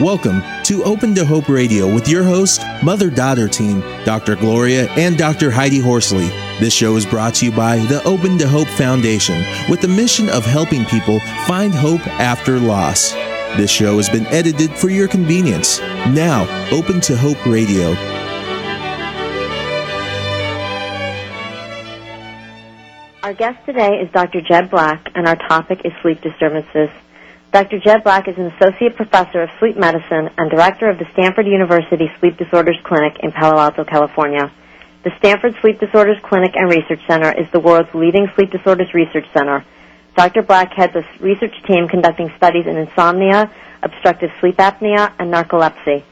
Welcome to Open to Hope Radio with your host, mother daughter team, Dr. Gloria and Dr. Heidi Horsley. This show is brought to you by the Open to Hope Foundation with the mission of helping people find hope after loss. This show has been edited for your convenience. Now, Open to Hope Radio. Our guest today is Dr. Jed Black, and our topic is sleep disturbances. Dr. Jed Black is an associate professor of sleep medicine and director of the Stanford University Sleep Disorders Clinic in Palo Alto, California. The Stanford Sleep Disorders Clinic and Research Center is the world's leading sleep disorders research center. Dr. Black heads a research team conducting studies in insomnia, obstructive sleep apnea, and narcolepsy.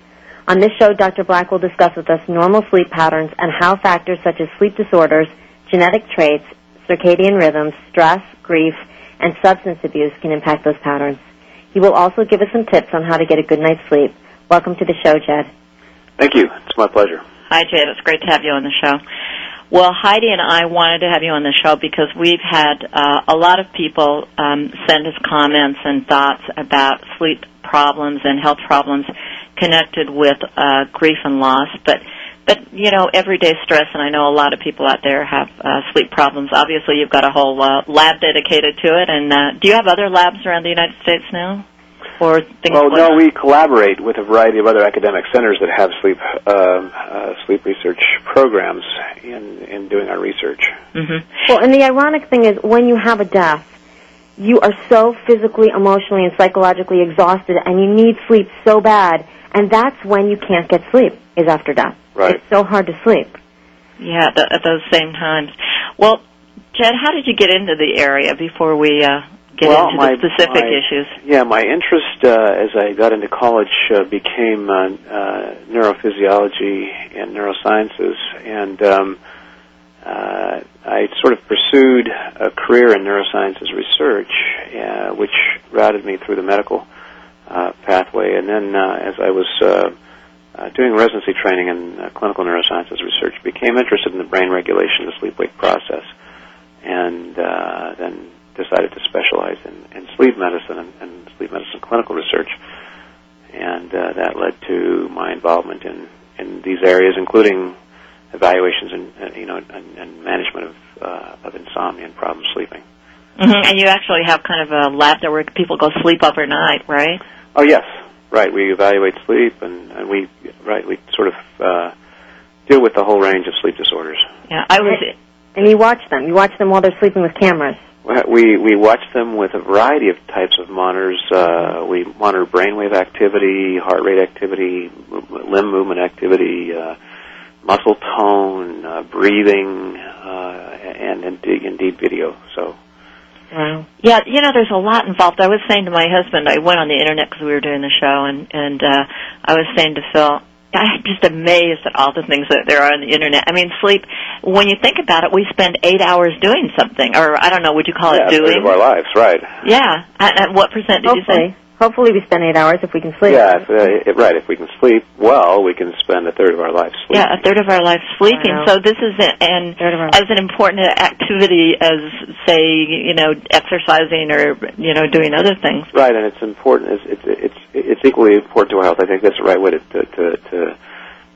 On this show, Dr. Black will discuss with us normal sleep patterns and how factors such as sleep disorders, genetic traits, circadian rhythms, stress, grief, and substance abuse can impact those patterns. He will also give us some tips on how to get a good night's sleep. Welcome to the show, Jed. Thank you. It's my pleasure. Hi, Jed. It's great to have you on the show. Well, Heidi and I wanted to have you on the show because we've had uh, a lot of people um, send us comments and thoughts about sleep problems and health problems connected with uh, grief and loss. But but you know, everyday stress, and I know a lot of people out there have uh, sleep problems. Obviously, you've got a whole uh, lab dedicated to it. And uh, do you have other labs around the United States now? Or things well, like no, we collaborate with a variety of other academic centers that have sleep uh, uh, sleep research programs in in doing our research. Mm-hmm. Well, and the ironic thing is when you have a death, you are so physically, emotionally, and psychologically exhausted, and you need sleep so bad, and that's when you can't get sleep, is after death. Right. It's so hard to sleep. Yeah, th- at those same times. Well, Jed, how did you get into the area before we uh, get Well, into my- the specific my- issues? Yeah, my interest uh, as I got into college uh, became uh, uh, neurophysiology and neurosciences, and um, uh, I sort of pursued a career in neurosciences research, uh, which routed me through the medical uh, pathway. And then, uh, as I was uh, uh, doing residency training in uh, clinical neurosciences research, became interested in the brain regulation of the sleep-wake process, and uh, then decided to specialize in, in sleep medicine and, and sleep medicine clinical research. And uh, that led to my involvement in, in these areas, including evaluations and uh, you know and, and management of uh, of insomnia and problem sleeping. hmm And you actually have kind of a lab there where people go sleep overnight, right? Oh yes, right. We evaluate sleep, and, and we right we sort of uh, deal with the whole range of sleep disorders. Yeah, I was. And you watch them. You watch them while they're sleeping with cameras. We we watch them with a variety of types of monitors. Uh, we monitor brainwave activity, heart rate activity, mo- limb movement activity, uh, muscle tone, uh, breathing, uh, and indeed, indeed video. So Wow. Yeah, you know, there's a lot involved. I was saying to my husband, I went on the internet because we were doing the show, and and uh, I was saying to Phil, I'm just amazed at all the things that there are on the internet. I mean, sleep. When you think about it, we spend eight hours doing something, or I don't know, would you call yeah, it doing? of our lives, right? Yeah. And, and what percent did you say? Hopefully we spend eight hours if we can sleep. Yeah, if, uh, right. If we can sleep well, we can spend a third of our life sleeping. Yeah, a third of our life sleeping. So this is a, and Third of our as an important activity as say you know exercising or you know doing other things. Right, and it's important. It's it's it's, it's equally important to our health. I think that's the right way to to to, to,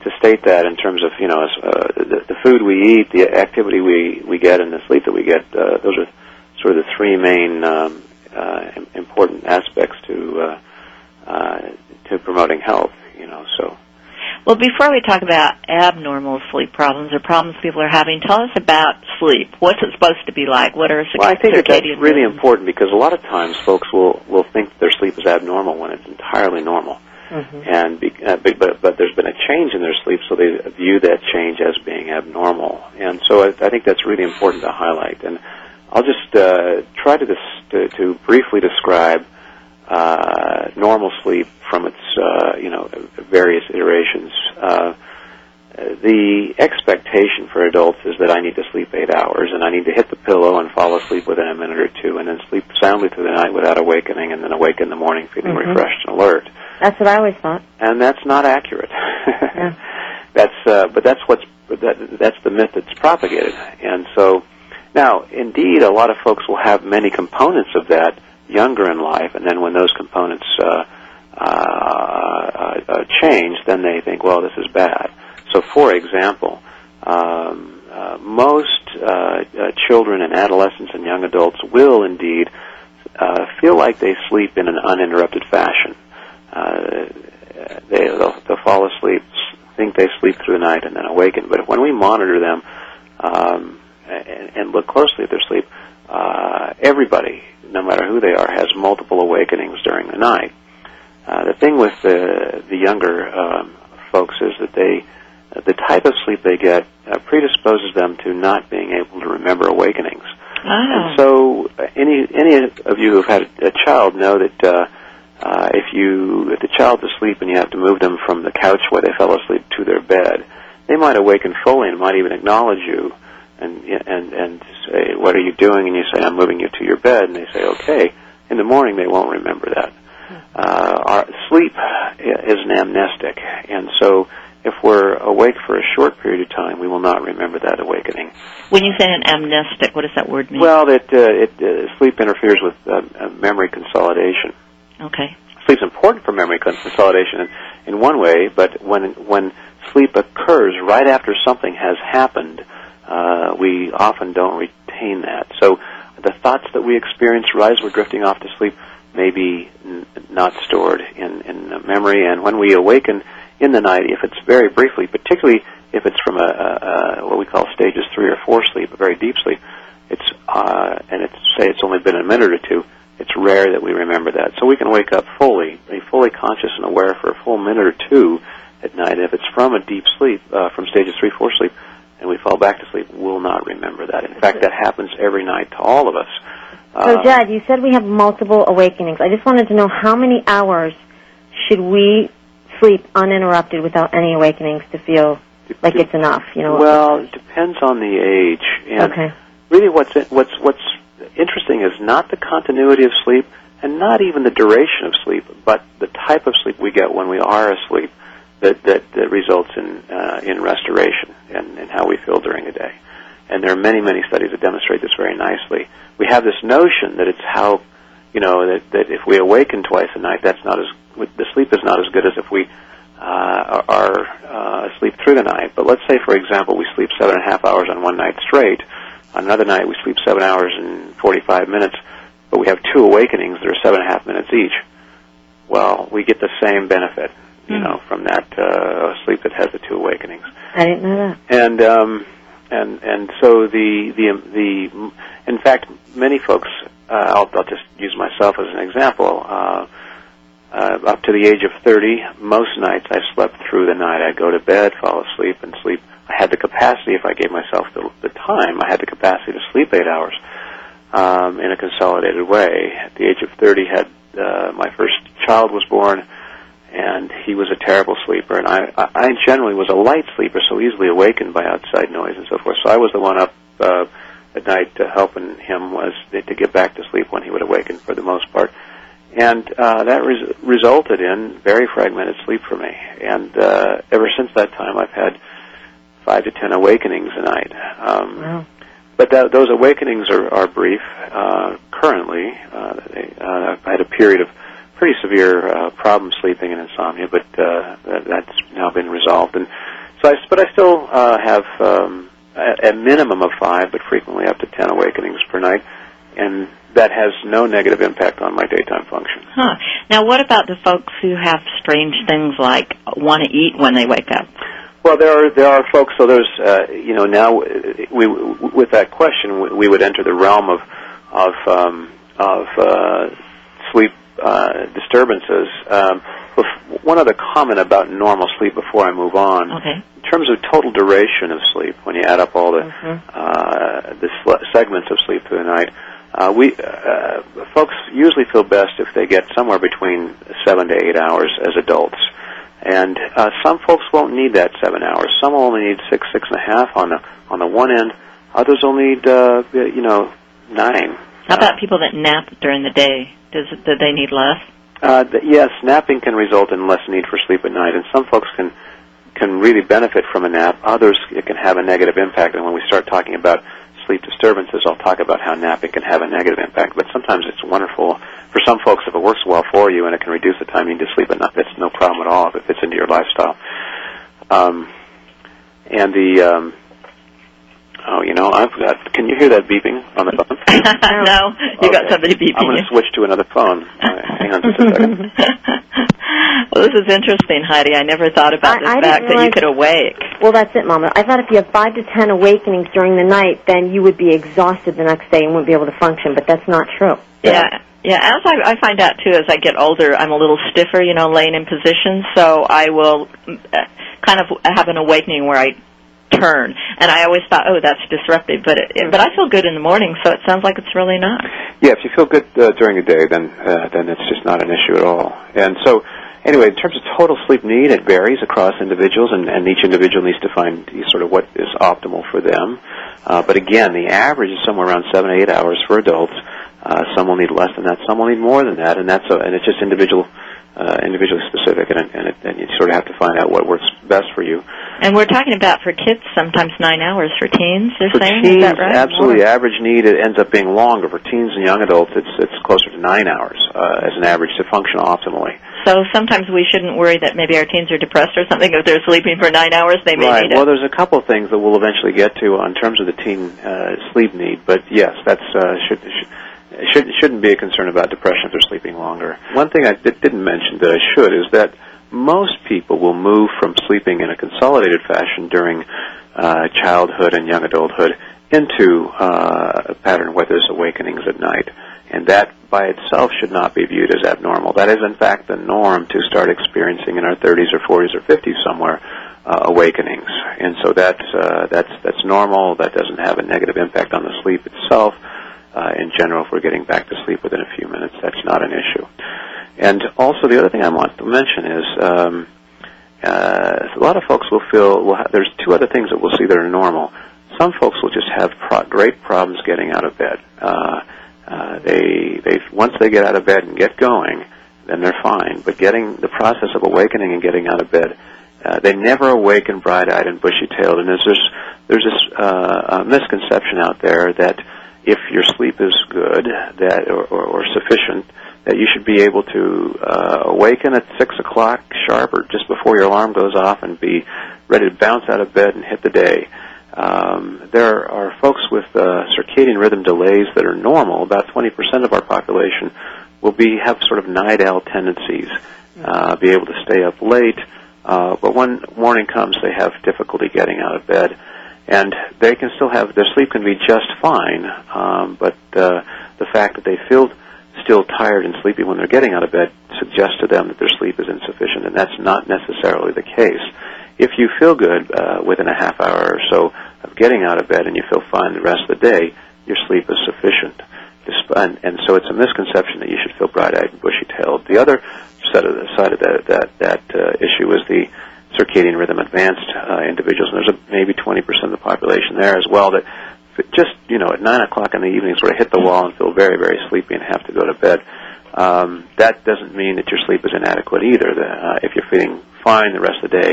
to state that in terms of you know as, uh, the, the food we eat, the activity we we get, and the sleep that we get. Uh, those are sort of the three main um, uh, important aspects to uh, uh, to promoting health. You know, so Well, before we talk about abnormal sleep problems or problems people are having, tell us about sleep. What's it supposed to be like? What are well, I think that that's circadian really rhythms? important because a lot of times folks will will think their sleep is abnormal when it's entirely normal. Mhm. and be, uh, but but there's been a change in their sleep, so they view that change as being abnormal, and so I, I think that's really important to highlight. And I'll just uh, try to, dis- to to briefly describe uh, normal sleep from its uh, you know various iterations. Uh, the expectation for adults is that I need to sleep eight hours and I need to hit the pillow and fall asleep within a minute or two and then sleep soundly through the night without awakening and then awake in the morning feeling Mhm. refreshed and alert That's what I always thought. and that's not accurate. Yeah. That's uh, but that's what's that, that's the myth that's propagated, and so now indeed a lot of folks will have many components of that younger in life, and then when those components uh, uh, uh, change, then they think, well, this is bad. So, for example, um, uh, most uh, children and adolescents and young adults will indeed uh, feel like they sleep in an uninterrupted fashion. Uh, they, they'll fall asleep, think they sleep through the night, and then awaken. But when we monitor them um, and, look closely at their sleep, uh, everybody, no matter who they are, has multiple awakenings during the night. Uh, the thing with the the younger um, folks is that they the type of sleep they get uh, predisposes them to not being able to remember awakenings. Oh. And so, uh, any any of you who've had a, child know that uh, uh, if you if the child's asleep and you have to move them from the couch where they fell asleep to their bed, they might awaken fully and might even acknowledge you and and and say, "What are you doing?" And you say, "I'm moving you to your bed," and they say, "Okay." In the morning, they won't remember that. Uh, our sleep is an amnestic, and so if we're awake for a short period of time, we will not remember that awakening. When you say an amnestic, what does that word mean? Well, that uh, it, uh, sleep interferes with uh, uh, memory consolidation. okay. Sleep's important for memory consolidation in, in one way, but when when sleep occurs right after something has happened, uh, we often don't retain that. So the thoughts that we experience right as we're drifting off to sleep may be n- not stored in, in memory, and when we awaken in the night, if it's very briefly, particularly if it's from a, a, a what we call stages three or four sleep, a very deep sleep, it's uh, and it's say it's only been a minute or two. It's rare that we remember that, so we can wake up fully, be fully conscious and aware for a full minute or two at night. If it's from a deep sleep, uh, from stages three, four sleep, and we fall back to sleep, we'll not remember that. In fact, that happens every night to all of us. So, Uh, Jed, you said we have multiple awakenings. I just wanted to know how many hours should we sleep uninterrupted without any awakenings to feel like it's enough? You know. Well, it depends on the age, and okay. really, what's what's what's interesting is not the continuity of sleep, and not even the duration of sleep, but the type of sleep we get when we are asleep that that, that results in uh, in restoration and, and how we feel during the day. And there are many many studies that demonstrate this very nicely. We have this notion that it's how you know that that if we awaken twice a night, that's not as the sleep is not as good as if we uh, are uh, asleep through the night. But let's say, for example, we sleep seven and a half hours on one night straight. On another night, we sleep seven hours and 45 minutes, but we have two awakenings that are seven and a half minutes each. Well, we get the same benefit, you Hmm. know, from that uh, sleep that has the two awakenings I didn't know that. and um, and and so the the the in fact many folks uh, I'll, I'll just use myself as an example uh, uh, up to the age of 30 most nights I slept through the night I'd go to bed fall asleep and sleep I had the capacity if I gave myself the, the time I had the capacity to sleep eight hours um, in a consolidated way at the age of 30 had uh, my first child was born and he was a terrible sleeper. And I, I generally was a light sleeper, so easily awakened by outside noise and so forth. So I was the one up uh, at night uh, helping him was to get back to sleep when he would awaken for the most part. And uh, that res- resulted in very fragmented sleep for me. And uh, ever since that time, I've had five to ten awakenings a night. Um, Wow. but that, those awakenings are, are brief. Uh, currently, uh, they, uh, I had a period of pretty severe uh, problem sleeping and insomnia, but uh, that, that's now been resolved. And so, I, but I still uh, have um, a, a minimum of five, but frequently up to ten awakenings per night, and that has no negative impact on my daytime function. Huh. Now, what about the folks who have strange things like want to eat when they wake up? Well, there are there are folks. So there's uh, you know now uh, we with that question we, we would enter the realm of of um, of uh, sleep uh, disturbances. Um, one other comment about normal sleep before I move on. Okay. In terms of total duration of sleep, when you add up all the Mhm. uh, the sl- segments of sleep through the night, uh, we uh, folks usually feel best if they get somewhere between seven to eight hours as adults. And uh, some folks won't need that seven hours. Some will only need six, six and a half on the on the one end. Others will need uh, you know nine. How about people that nap during the day? Does do they need less? Uh, th- yes, napping can result in less need for sleep at night, and some folks can can really benefit from a nap. Others it can have a negative impact. And when we start talking about sleep disturbances, I'll talk about how napping can have a negative impact. But sometimes it's wonderful for some folks if it works well for you, and it can reduce the time you need to sleep at night. It's no problem at all if it fits into your lifestyle. Um, and the um, oh, you know, I've got. Can you hear that beeping on the phone? no, you got Okay. somebody beeping I'm going to switch to another phone. Uh, hang on just a second. well, this is interesting, Heidi. I never thought about I- this I fact that you could awake. Well, that's it, Mama. I thought if you have five to ten awakenings during the night, then you would be exhausted the next day and wouldn't be able to function. But that's not true. Yeah. Yeah, as I, I find out too, as I get older, I'm a little stiffer, you know, laying in position. So I will mm, uh, kind of have an awakening where I turn, and I always thought, oh, that's disruptive. But it, but I feel good in the morning, so it sounds like it's really not. Yeah, if you feel good uh, during the day, then uh, then it's just not an issue at all. And so, anyway, in terms of total sleep need, it varies across individuals, and, and each individual needs to find sort of what is optimal for them. Uh, but again, the average is somewhere around seven to eight hours for adults. Uh, some will need less than that, some will need more than that, and that's a, and it's just individual. Uh, individually specific, and, and, it, and you sort of have to find out what works best for you. And we're talking about for kids sometimes nine hours for teens. They're For saying teens, is that right? absolutely, average need it ends up being longer. For teens and young adults, it's it's closer to nine hours uh, as an average to function optimally. So sometimes we shouldn't worry that maybe our teens are depressed or something. If they're sleeping for nine hours, they may right. need Well, it. Well, there's a couple of things that we'll eventually get to in terms of the teen uh, sleep need, but yes, that's uh, should, should should shouldn't be a concern about depression if they're sleeping longer. One thing I did, didn't mention that I should is that most people will move from sleeping in a consolidated fashion during uh, childhood and young adulthood into uh, a pattern where there's awakenings at night. And that by itself should not be viewed as abnormal. That is, in fact, the norm to start experiencing in our 30s or 40s or 50s somewhere uh, awakenings. And so that's uh, that's that's normal. That doesn't have a negative impact on the sleep itself. Uh, in general, if we're getting back to sleep within a few minutes, that's not an issue. And also, the other thing I want to mention is um, uh, a lot of folks will feel will ha- there's two other things that we'll see that are normal. Some folks will just have pro- great problems getting out of bed. Uh, uh, they they once they get out of bed and get going, then they're fine. But getting the process of awakening and getting out of bed, uh, they never awaken bright-eyed and bushy-tailed. And there's this there's this uh, uh, misconception out there that if your sleep is good that or, or, or sufficient, that you should be able to uh, awaken at six o'clock sharp or just before your alarm goes off and be ready to bounce out of bed and hit the day. Um, there are folks with uh, circadian rhythm delays that are normal. About 20% of our population will be have sort of night owl tendencies, uh, be able to stay up late, uh, but when morning comes, they have difficulty getting out of bed, and they can still have their sleep can be just fine, um, but uh, the fact that they feel still tired and sleepy when they're getting out of bed suggests to them that their sleep is insufficient, and that's not necessarily the case. If you feel good uh, within a half hour or so of getting out of bed and you feel fine the rest of the day, your sleep is sufficient. And, and so it's a misconception that you should feel bright-eyed and bushy-tailed. The other side of the side of that that that uh, issue is the circadian rhythm advanced uh, individuals, and there's a, maybe 20% of the population there as well that just you know at nine o'clock in the evening sort of hit the wall and feel very very sleepy and have to go to bed. Um, that doesn't mean that your sleep is inadequate either. The, uh, if you're feeling fine the rest of the day,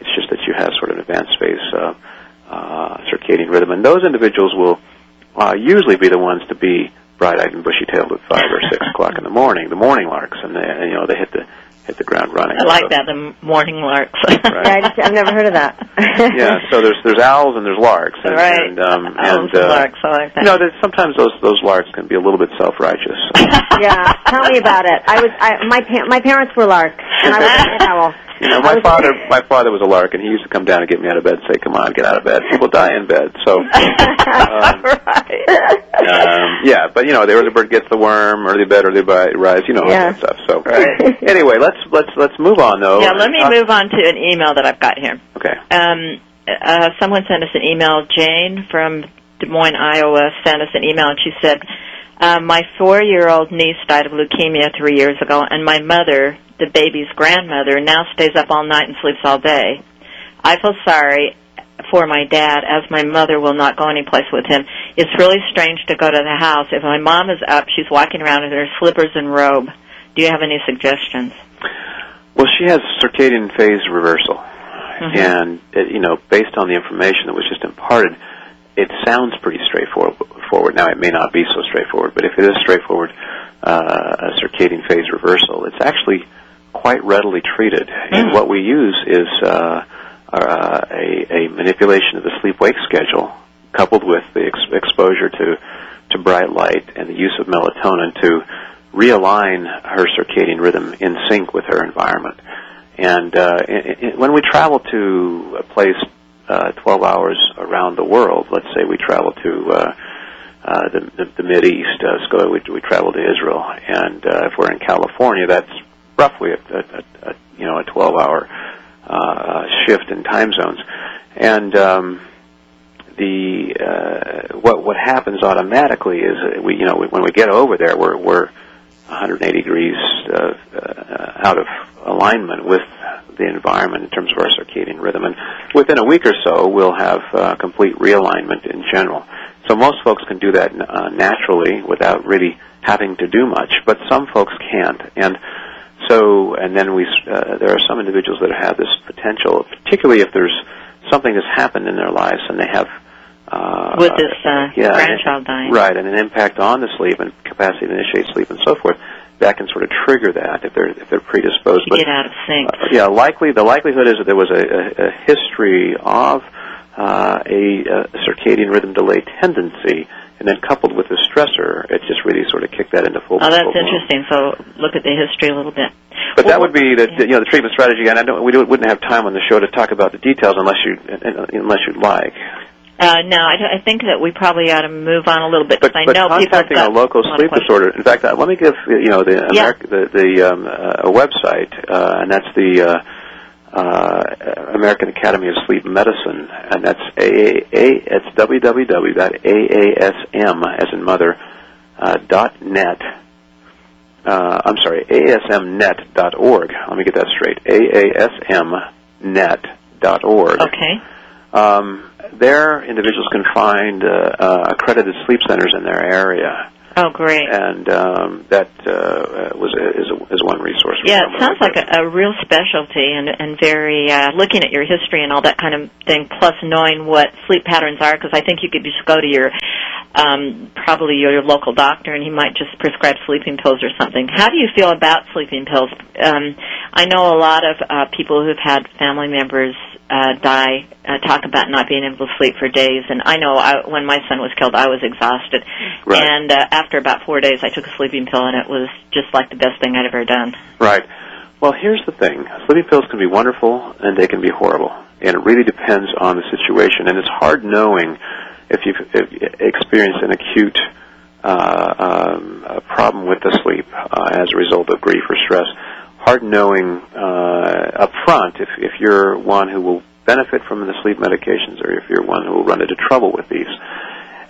it's just that you have sort of an advanced phase uh, uh, circadian rhythm, and those individuals will uh, usually be the ones to be bright-eyed and bushy-tailed at five or six o'clock in the morning, the morning larks, and they, and, you know they hit the hit the ground running. I like So- that, the morning larks. Right. I just, I've never heard of that. yeah, so there's there's owls and there's larks, and, right. and um, Owls and and uh, larks, I like that. you know, there's, sometimes those those larks can be a little bit self-righteous. yeah, tell me about it. I was I, my pa- my parents were lark, and I was a night owl. You know, my father my father was a lark, and he used to come down and get me out of bed and say, "Come on, get out of bed. People die in bed." So, um, right. um, yeah, but you know, the early bird gets the worm, early bed, early bi- rise, you know, all Yeah. that stuff. So, Right. anyway, let's let's let's move on though. Yeah, let me Uh, move on to an email that I've got here. Okay. Um, uh, someone sent us an email. Jane from Des Moines, Iowa, sent us an email, and she said, uh, "My four-year-old niece died of leukemia three years ago, and my mother, the baby's grandmother, now stays up all night and sleeps all day. I feel sorry." For my dad, as my mother will not go anyplace with him. It's really strange to go to the house. If my mom is up, she's walking around in her slippers and robe. Do you have any suggestions? Well, she has circadian phase reversal, Mhm. and it, you know, based on the information that was just imparted, it sounds pretty straightforward. Now, it may not be so straightforward, but if it is straightforward, uh, a circadian phase reversal. It's actually quite readily treated, and Mm. what we use is uh, uh, a, a manipulation of the sleep-wake schedule, coupled with the ex- exposure to to bright light and the use of melatonin to realign her circadian rhythm in sync with her environment. And uh, i i when we travel to a place uh, 12 hours around the world, let's say we travel to uh, uh, the, the, the Mid East, uh, so we, we travel to Israel, and uh, if we're in California, that's roughly a, a, a you know a 12 hour uh, shift in time zones, and um, the uh, what what happens automatically is we you know when we get over there we're we're 180 degrees uh, uh, out of alignment with the environment in terms of our circadian rhythm, and within a week or so we'll have uh, complete realignment in general. So most folks can do that uh, naturally without really having to do much, but some folks can't, and so and then we uh, there are some individuals that have this potential, particularly if there's something that's happened in their lives and they have uh, With this uh, yeah, grandchild dying. right, and an impact on the sleep and capacity to initiate sleep and so forth. That can sort of trigger that if they're if they're predisposed. To get out of sync. Uh, yeah, likely the likelihood is that there was a, a, a history of uh, a, uh circadian rhythm delay tendency, and then coupled with the stressor, it just really sort of kicked that into full. Oh, that's full interesting. So look at the history a little bit. But Well, that would be the, yeah. you know the treatment strategy, and I don't we wouldn't have time on the show to talk about the details unless you unless you'd like. Uh, no, I, I think that we probably ought to move on a little bit because I know people have contacting got a local sleep disorder. In fact, uh, let me give you know the Yeah. Ameri- the, the um, uh, website, uh, and that's the uh, uh, American Academy of Sleep Medicine, and that's a a it's www.aasm as in mother uh, dot net. Uh, I'm sorry, asmnet.org. Let me get that straight. aasmnet.org. Okay. Um, there, individuals can find uh, uh, accredited sleep centers in their area, Oh, great. and um, that uh, was is, a, is one resource. Yeah, it sounds like that. a, a real specialty and and very uh, looking at your history and all that kind of thing, plus knowing what sleep patterns are. Because I think you could just go to your um, probably your local doctor and he might just prescribe sleeping pills or something. How do you feel about sleeping pills? Um, I know a lot of uh, people who've had family members uh, die uh, talk about not being able to sleep for days, and I know I, when my son was killed, I was exhausted, Right. and uh, after about four days, I took a sleeping pill, and it was just like the best thing I'd ever done. Right. Well, here's the thing: sleeping pills can be wonderful, and they can be horrible, and it really depends on the situation. And it's hard knowing if you've if experienced an acute uh, um, uh, problem with the sleep uh, as a result of grief or stress. Hard knowing uh, up front if if you're one who will benefit from the sleep medications, or if you're one who will run into trouble with these.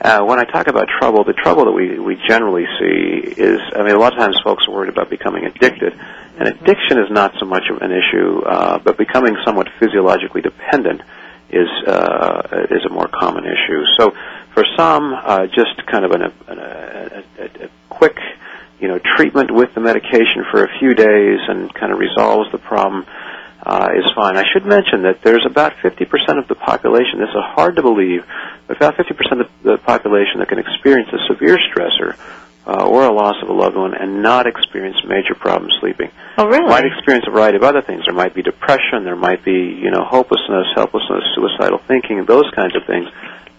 Uh, when I talk about trouble, the trouble that we, we generally see is, I mean, a lot of times folks are worried about becoming addicted, and addiction is not so much of an issue, uh, but becoming somewhat physiologically dependent is uh, is a more common issue. So, for some, uh, just kind of an, a, a, a, a quick, you know, treatment with the medication for a few days and kind of resolves the problem uh, is fine. I should mention that there's about 50% of the population, this is hard to believe, but about 50% of the population that can experience a severe stressor uh, or a loss of a loved one and not experience major problems sleeping. Oh, really? Might experience a variety of other things. There might be depression, there might be, you know, hopelessness, helplessness, suicidal thinking, those kinds of things,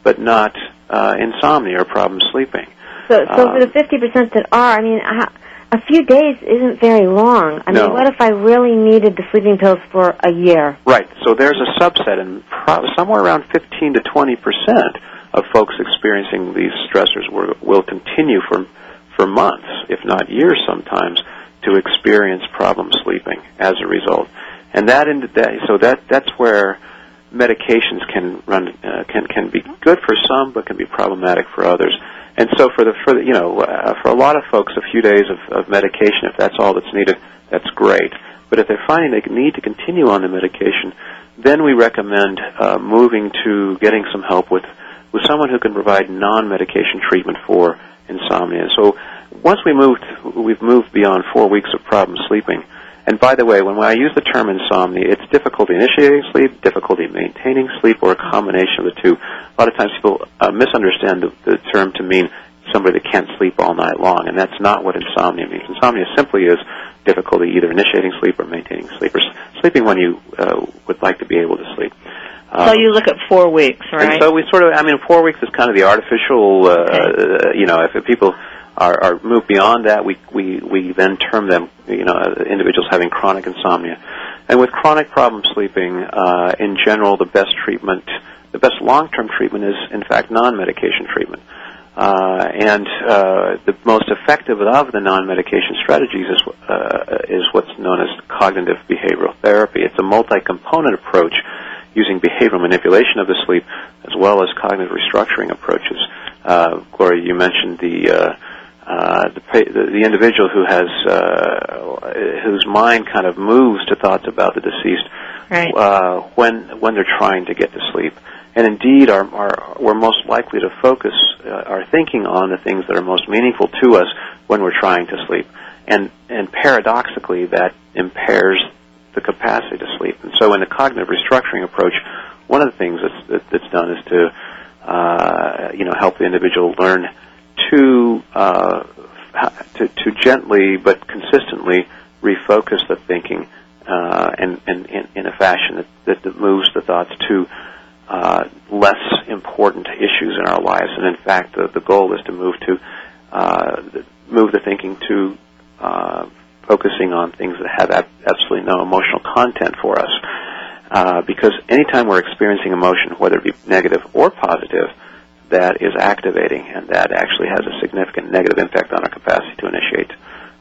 but not uh, insomnia or problems sleeping. So, so Um, for the fifty percent that are, I mean, a few days isn't very long. I No. mean, what if I really needed the sleeping pills for a year? Right. So there's a subset, and pro- somewhere around 15 to 20 percent of folks experiencing these stressors will, will continue for for months, if not years, sometimes, to experience problem sleeping as a result. And that, in, that so that that's where medications can run uh, can can be good for some, but can be problematic for others. And so for the for the, you know uh, for a lot of folks, a few days of, of medication, if that's all that's needed, that's great. But if they're finding they need to continue on the medication, then we recommend uh, moving to getting some help with with someone who can provide non-medication treatment for insomnia. So once we moved, we've moved beyond four weeks of problem sleeping. And by the way, when I use the term insomnia, it's difficulty initiating sleep, difficulty maintaining sleep, or a combination of the two. A lot of times people uh, misunderstand the, the term to mean somebody that can't sleep all night long, and that's not what insomnia means. Insomnia simply is difficulty either initiating sleep or maintaining sleep, or sleeping when you uh, would like to be able to sleep. Um, so you look at four weeks, right? And so we sort of, I mean, four weeks is kind of the artificial, uh, okay. you know, if people are, are moved beyond that, we, we, we then term them, you know, individuals having chronic insomnia. And with chronic problem sleeping, uh, in general, the best treatment, the best long-term treatment is, in fact, non-medication treatment. Uh, and uh, the most effective of the non-medication strategies is, uh, is what's known as cognitive behavioral therapy. It's a multi-component approach using behavioral manipulation of the sleep as well as cognitive restructuring approaches. Uh, Gloria, you mentioned the uh, the, the, individual who has uh, whose mind kind of moves to thoughts about the deceased right. uh, when when they're trying to get to sleep, and indeed are, are we're most likely to focus uh, our thinking on the things that are most meaningful to us when we're trying to sleep, and and paradoxically that impairs the capacity to sleep. And so, in the cognitive restructuring approach, one of the things that's that, that's done is to uh, you know help the individual learn to, uh, to to gently but consistently refocus the thinking uh, and, and, and in a fashion that, that moves the thoughts to uh, less important issues in our lives. And in fact, the, the goal is to move to uh, move the thinking to uh, focusing on things that have ab- absolutely no emotional content for us. Uh, because anytime we're experiencing emotion, whether it be negative or positive, that is activating, and that actually has a significant negative impact on our capacity to initiate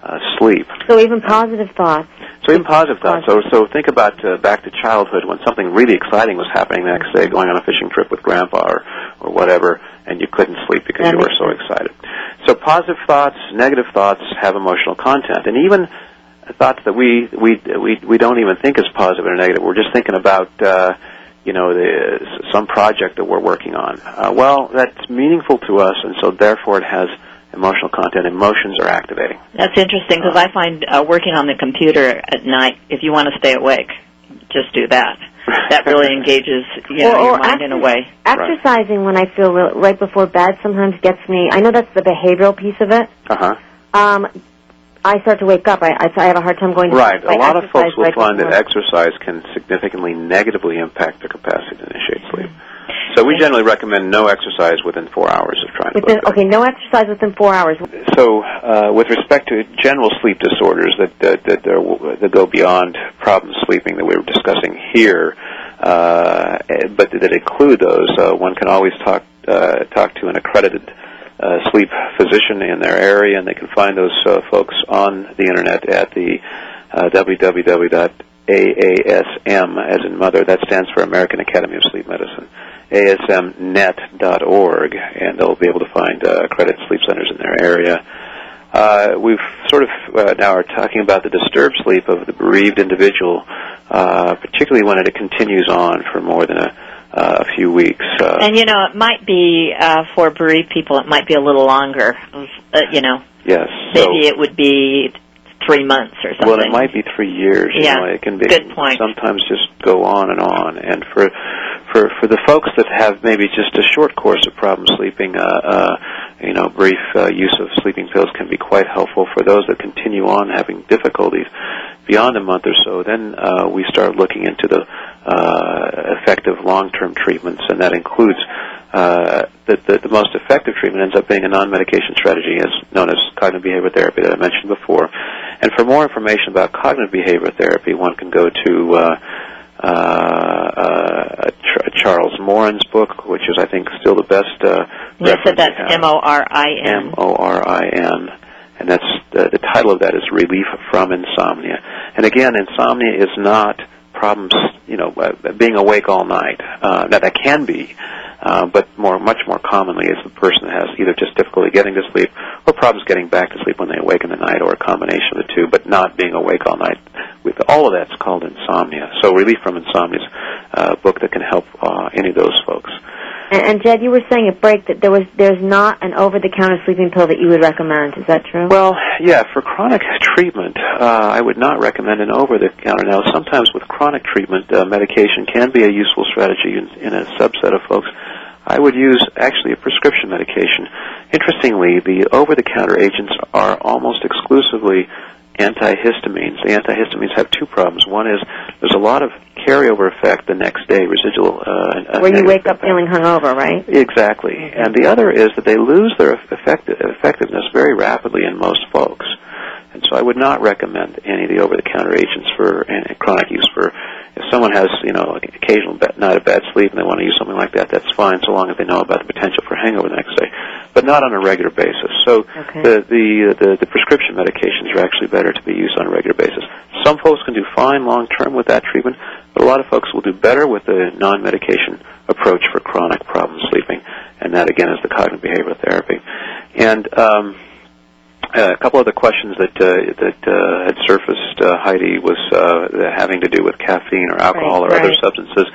uh, sleep. So even positive thoughts. So even positive thoughts. So so think about uh, back to childhood when something really exciting was happening the next day, going on a fishing trip with grandpa or or whatever, and you couldn't sleep because that you were so excited. So positive thoughts, negative thoughts have emotional content, and even thoughts that we we we we don't even think is positive or negative. We're just thinking about. Uh, you know, the, some project that we're working on. Uh, well, that's meaningful to us, and so therefore it has emotional content. Emotions are activating. That's interesting because uh, I find uh, working on the computer at night, if you want to stay awake, just do that. That really engages you know, or, your mind in a way. Exercising right. when I feel real, right before bed sometimes gets me. I know that's the behavioral piece of it. Uh huh. Um, I start to wake up. I, I, I have a hard time going to sleep. right. A lot of folks will find that exercise can significantly negatively impact their capacity to initiate sleep. So we generally recommend no exercise within four hours of trying within, to. Okay, no exercise within four hours. So, uh, with respect to general sleep disorders that that that, are, that go beyond problem sleeping that we were discussing here, uh, but that include those, uh, one can always talk uh, talk to an accredited uh, sleep physician in their area, and they can find those uh, folks on the internet at the uh, www.aasm, as in mother. That stands for American Academy of Sleep Medicine. asmnet.org, and they'll be able to find uh, accredited sleep centers in their area. Uh, we've sort of uh, now are talking about the disturbed sleep of the bereaved individual, uh, particularly when it continues on for more than a uh, a few weeks. Uh, and you know, it might be uh, for bereaved people. It might be a little longer. Uh, you know. Yes. Maybe so, it would be three months or something. Well, it might be three years. Yeah. You know, it can be. Good point. Sometimes just go on and on. And for for for the folks that have maybe just a short course of problem sleeping, uh, uh, you know, brief uh, use of sleeping pills can be quite helpful. For those that continue on having difficulties beyond a month or so, then uh, we start looking into the effective long-term treatments, and that includes uh, the, the, the most effective treatment ends up being a non-medication strategy, as known as cognitive behavior therapy that I mentioned before. And for more information about cognitive behavior therapy, one can go to uh, uh, uh, Charles Morin's book, which is, I think, still the best. Uh, yes, so that's M O R I N. M O R I N, and that's the, the title of that is Relief from Insomnia. And again, insomnia is not problems, you know, uh, being awake all night. Uh, now that can be, uh, but more, much more commonly is the person that has either just difficulty getting to sleep or problems getting back to sleep when they awake in the night, or a combination of the two, but not being awake all night. With all of that's called insomnia. So Relief from Insomnia is a book that can help uh, any of those. And, and Jed, you were saying at break that there was there's not an over-the-counter sleeping pill that you would recommend. Is that true? Well, yeah. For chronic treatment, uh, I would not recommend an over-the-counter. Now, sometimes with chronic treatment, uh, medication can be a useful strategy in, in a subset of folks. I would use actually a prescription medication. Interestingly, the over-the-counter agents are almost exclusively antihistamines. The antihistamines have two problems. One is there's a lot of carryover effect the next day, residual. Uh, Where you wake up feeling hungover, right? Exactly. And the other is that they lose their effect- effectiveness very rapidly in most folks. And so I would not recommend any of the over-the-counter agents for and chronic use for if someone has, you know, occasional night of bad sleep and they want to use something like that, that's fine so long as they know about the potential for hangover the next day, but not on a regular basis. So okay. the, the, the the prescription medications are actually better to be used on a regular basis. Some folks can do fine long term with that treatment, but a lot of folks will do better with the non-medication approach for chronic problem sleeping, and that again is the cognitive behavioral therapy. And um, a couple of the questions that uh, that uh, had surfaced, uh, Heidi, was uh, having to do with caffeine or alcohol right, or right. other substances.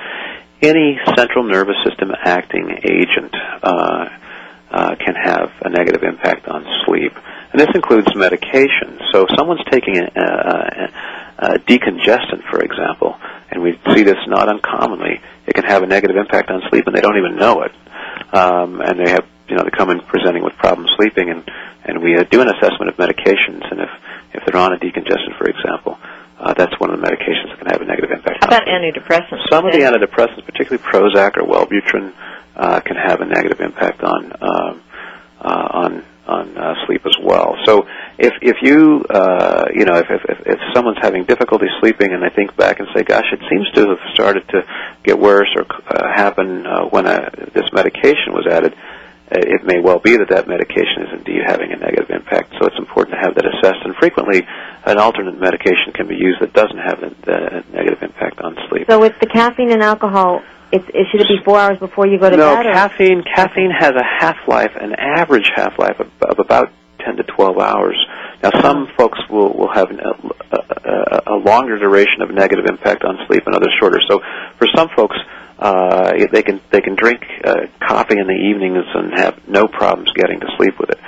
Any central nervous system acting agent uh, uh, can have a negative impact on sleep, and this includes medication. So, if someone's taking a, a, a decongestant, for example, and we see this not uncommonly, it can have a negative impact on sleep, and they don't even know it. Um, and they have, you know, they come in presenting with problems sleeping, and and we uh, do an assessment of medications, and if if they're on a decongestant, for example, uh, that's one of the medications that can have a negative impact. How about antidepressants? Some of the antidepressants, particularly Prozac or Wellbutrin, uh, can have a negative impact on um, uh, on on uh, sleep as well. So if if you uh, you know if, if if someone's having difficulty sleeping and they think back and say, "Gosh, it seems to have started to get worse or uh, happen uh, when uh, this medication was added," Uh, it may well be that that medication is indeed having a negative impact. So it's important to have that assessed. And frequently, an alternate medication can be used that doesn't have a, a negative impact on sleep. So with the caffeine and alcohol, it's, it should it be four hours before you go to no, bed? or- caffeine. Caffeine has a half life, an average half life of, of about ten to twelve hours. Now, some uh-huh. folks will will have a, a, a longer duration of negative impact on sleep, and others shorter. So, for some folks, uh, they can they can drink uh, coffee in the evenings and have no problems getting to sleep with it.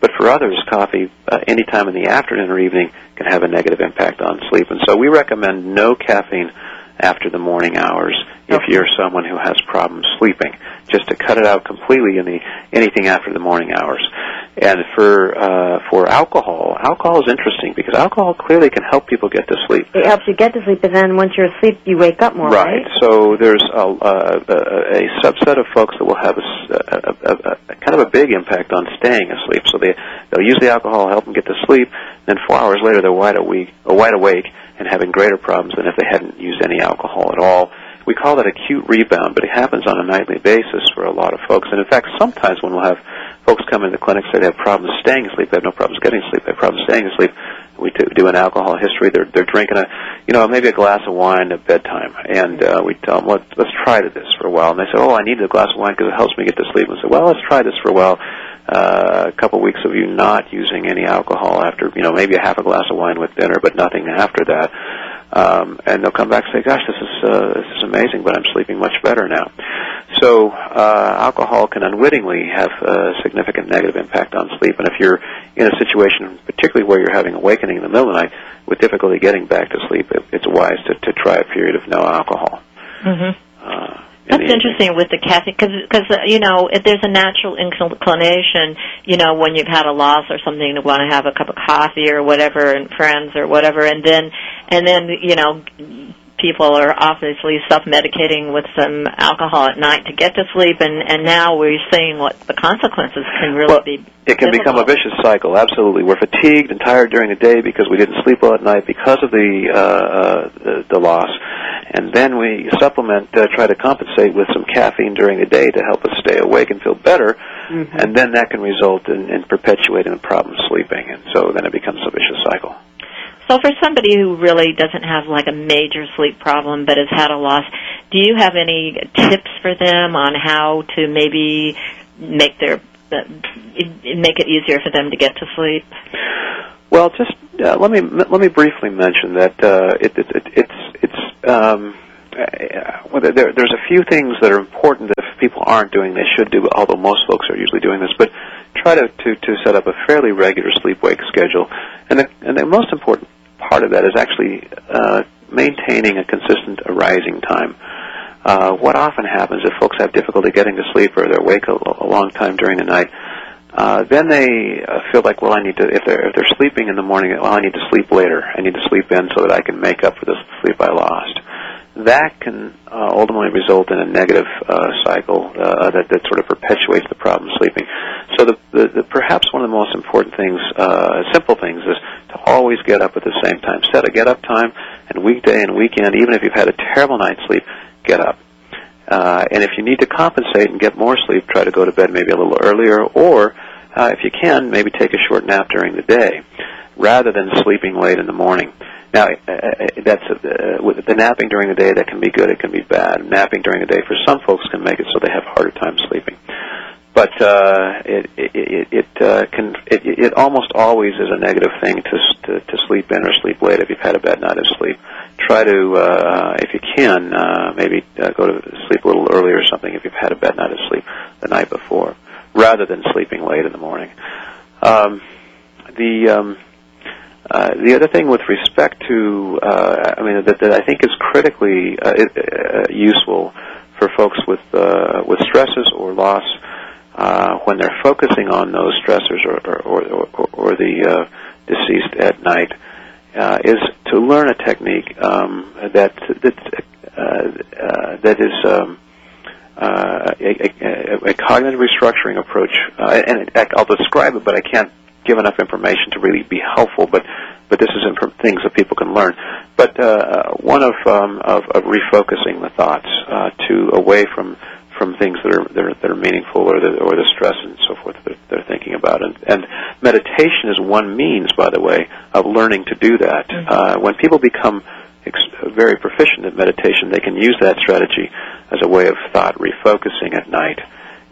But for others, coffee uh, any time in the afternoon or evening can have a negative impact on sleep. And so we recommend no caffeine after the morning hours if Okay. you're someone who has problems sleeping, just to cut it out completely in the anything after the morning hours. And for uh, for alcohol, alcohol is interesting because alcohol clearly can help people get to sleep. It helps you get to sleep, but then once you're asleep, you wake up more, right? Right. So there's a, a, a, subset of folks that will have a- a- a- kind of a big impact on staying asleep. So they they'll use the alcohol, help them get to sleep, then four hours later they're wide awake, wide awake and having greater problems than if they hadn't used any alcohol at all. We call that acute rebound, but it happens on a nightly basis for a lot of folks. And in fact, sometimes when we'll have folks come into the clinic say they have problems staying asleep, they have no problems getting asleep, they have problems staying asleep. We do, do an alcohol history. They're they're drinking a, you know, maybe a glass of wine at bedtime, and uh, we tell them, let's let's try this for a while. And they say, oh, I need a glass of wine because it helps me get to sleep. And say, well, let's try this for a while. Uh, a couple weeks of you not using any alcohol after, you know, maybe a half a glass of wine with dinner, but nothing after that. Um, and they'll come back and say, "Gosh, this is uh, this is amazing, but I'm sleeping much better now." So uh, alcohol can unwittingly have a significant negative impact on sleep. And if you're in a situation, particularly where you're having awakening in the middle of the night with difficulty getting back to sleep, it, it's wise to, to try a period of no alcohol. Mm-hmm. Uh, That's evening. interesting with the caffeine because uh, you know if there's a natural inclination, you know when you've had a loss or something to want to have a cup of coffee or whatever and friends or whatever, and then and then you know people are obviously self-medicating with some alcohol at night to get to sleep, and and now we're seeing what the consequences can really Well, be. It can become a vicious cycle. Absolutely, we're fatigued and tired during the day because we didn't sleep well at night because of the uh, uh, the, the loss, and then we supplement, uh, try to compensate with some caffeine during the day to help us stay awake and feel better, Mhm. and then that can result in, in perpetuating the problem sleeping, and so then it becomes a vicious cycle. So for somebody who really doesn't have like a major sleep problem but has had a loss, do you have any tips for them on how to maybe make their uh, make it easier for them to get to sleep? Well, just uh, let me let me briefly mention that uh, it, it, it, it's it's um, uh, well, there, there's a few things that are important that if people aren't doing, they should do. Although most folks are usually doing this, but try to to, to set up a fairly regular sleep wake schedule. And the, and the most important part of that is actually uh, maintaining a consistent arising time. uh, what often happens if folks have difficulty getting to sleep or they're awake a, a long time during the night, uh, then they uh, feel like, well, I need to. If they're if they're sleeping in the morning, well, I need to sleep later. I need to sleep in so that I can make up for the sleep I lost. That can uh, ultimately result in a negative uh, cycle uh, that that sort of perpetuates the problem sleeping. So the, the, the perhaps one of the most important things, uh, simple things, is to always get up at the same time. Set a get up time, and weekday and weekend, even if you've had a terrible night's sleep, get up. Uh, and if you need to compensate and get more sleep, try to go to bed maybe a little earlier, or uh, if you can, maybe take a short nap during the day, rather than sleeping late in the morning. Now, uh, uh that's uh, with the napping during the day. That can be good. It can be bad. Napping during the day for some folks can make it so they have harder time sleeping. But uh, it it it uh, can it, it almost always is a negative thing to, to to sleep in or sleep late if you've had a bad night of sleep. Try to, uh, if you can, uh, maybe uh, go to sleep a little earlier or something if you've had a bad night of sleep the night before rather than sleeping late in the morning. Um, the um, uh, the other thing with respect to, uh, I mean, that, that I think is critically uh, uh, useful for folks with uh, with stresses or loss uh, when they're focusing on those stressors or or, or, or, or the uh, deceased at night uh, is to learn a technique um, that that uh, uh, that is. Um, uh, a, a, a, cognitive restructuring approach, uh, and I'll describe it, but I can't give enough information to really be helpful. But but this is inf- things that people can learn. But uh, one of, um, of of refocusing the thoughts uh, to away from from things that are that are, that are meaningful or the or the stress and so forth that they're thinking about. And, and meditation is one means, by the way, of learning to do that. Mm-hmm. Uh, when people become ex- very proficient at meditation, they can use that strategy as a way of thought refocusing at night.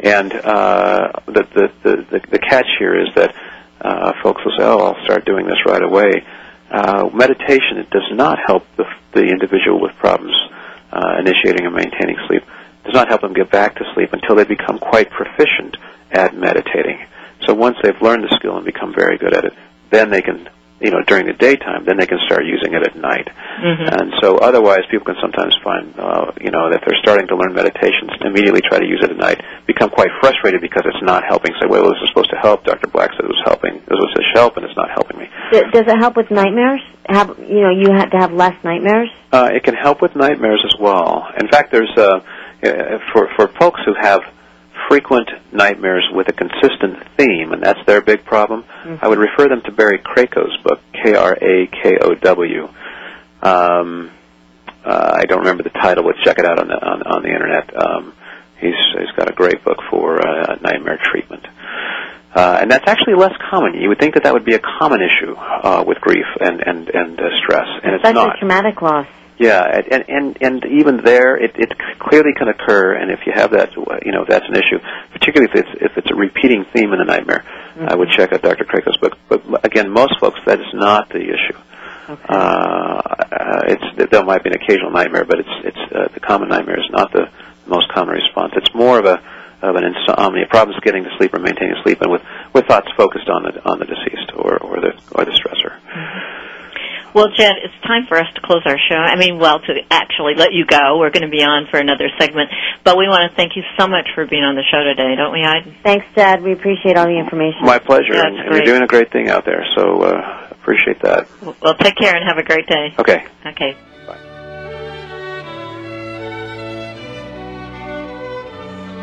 And uh, the, the, the, the catch here is that uh, folks will say, "Oh, I'll start doing this right away." Uh, meditation it does not help the, the individual with problems uh, initiating and maintaining sleep. It does not help them get back to sleep until they become quite proficient at meditating. So once they've learned the skill and become very good at it, then they can you know during the daytime, then they can start using it at night. Mm-hmm. And so otherwise, people can sometimes find uh, you know if they're starting to learn meditations, immediately try to use it at night, become quite frustrated because it's not helping. Say, well, this is supposed to help. Dr. Black said it was helping. This was supposed to help, and it's not helping me. Does it help with nightmares? Have you know you have to have less nightmares? Uh, it can help with nightmares as well. In fact, there's uh, uh for for folks who have frequent nightmares with a consistent theme, and that's their big problem, mm-hmm. I would refer them to Barry Krakow's book, K R A K O W. Um, uh, I don't remember the title, but check it out on the on, on the internet. Um, he's he's got a great book for uh, nightmare treatment. Uh, and that's actually less common. You would think that that would be a common issue uh, with grief and and and uh, stress, and Especially it's not. traumatic loss. Yeah, and and and even there, it, it clearly can occur. And if you have that, you know, if that's an issue, particularly if it's if it's a repeating theme in the nightmare, mm-hmm. I would check out Dr. Krakow's book. But again, most folks, that is not the issue. Okay. Uh, it's there might be an occasional nightmare, but it's it's uh, the common nightmare is not the most common response. It's more of a of an insomnia, problems getting to sleep or maintaining sleep, and with with thoughts focused on the on the deceased or or the or the stressor. Well, Jed, it's time for us to close our show. I mean, well, to actually let you go. We're going to be on for another segment. But we want to thank you so much for being on the show today, don't we, Heidi? Thanks, Jed. We appreciate all the information. My pleasure. Yeah, and, and you're doing a great thing out there, so uh, appreciate that. Well, take care and have a great day. Okay. Okay. Bye.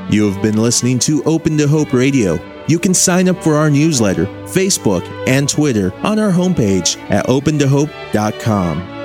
You have been listening to Open to Hope Radio. You can sign up for our newsletter, Facebook, and Twitter on our homepage at opentohope.com.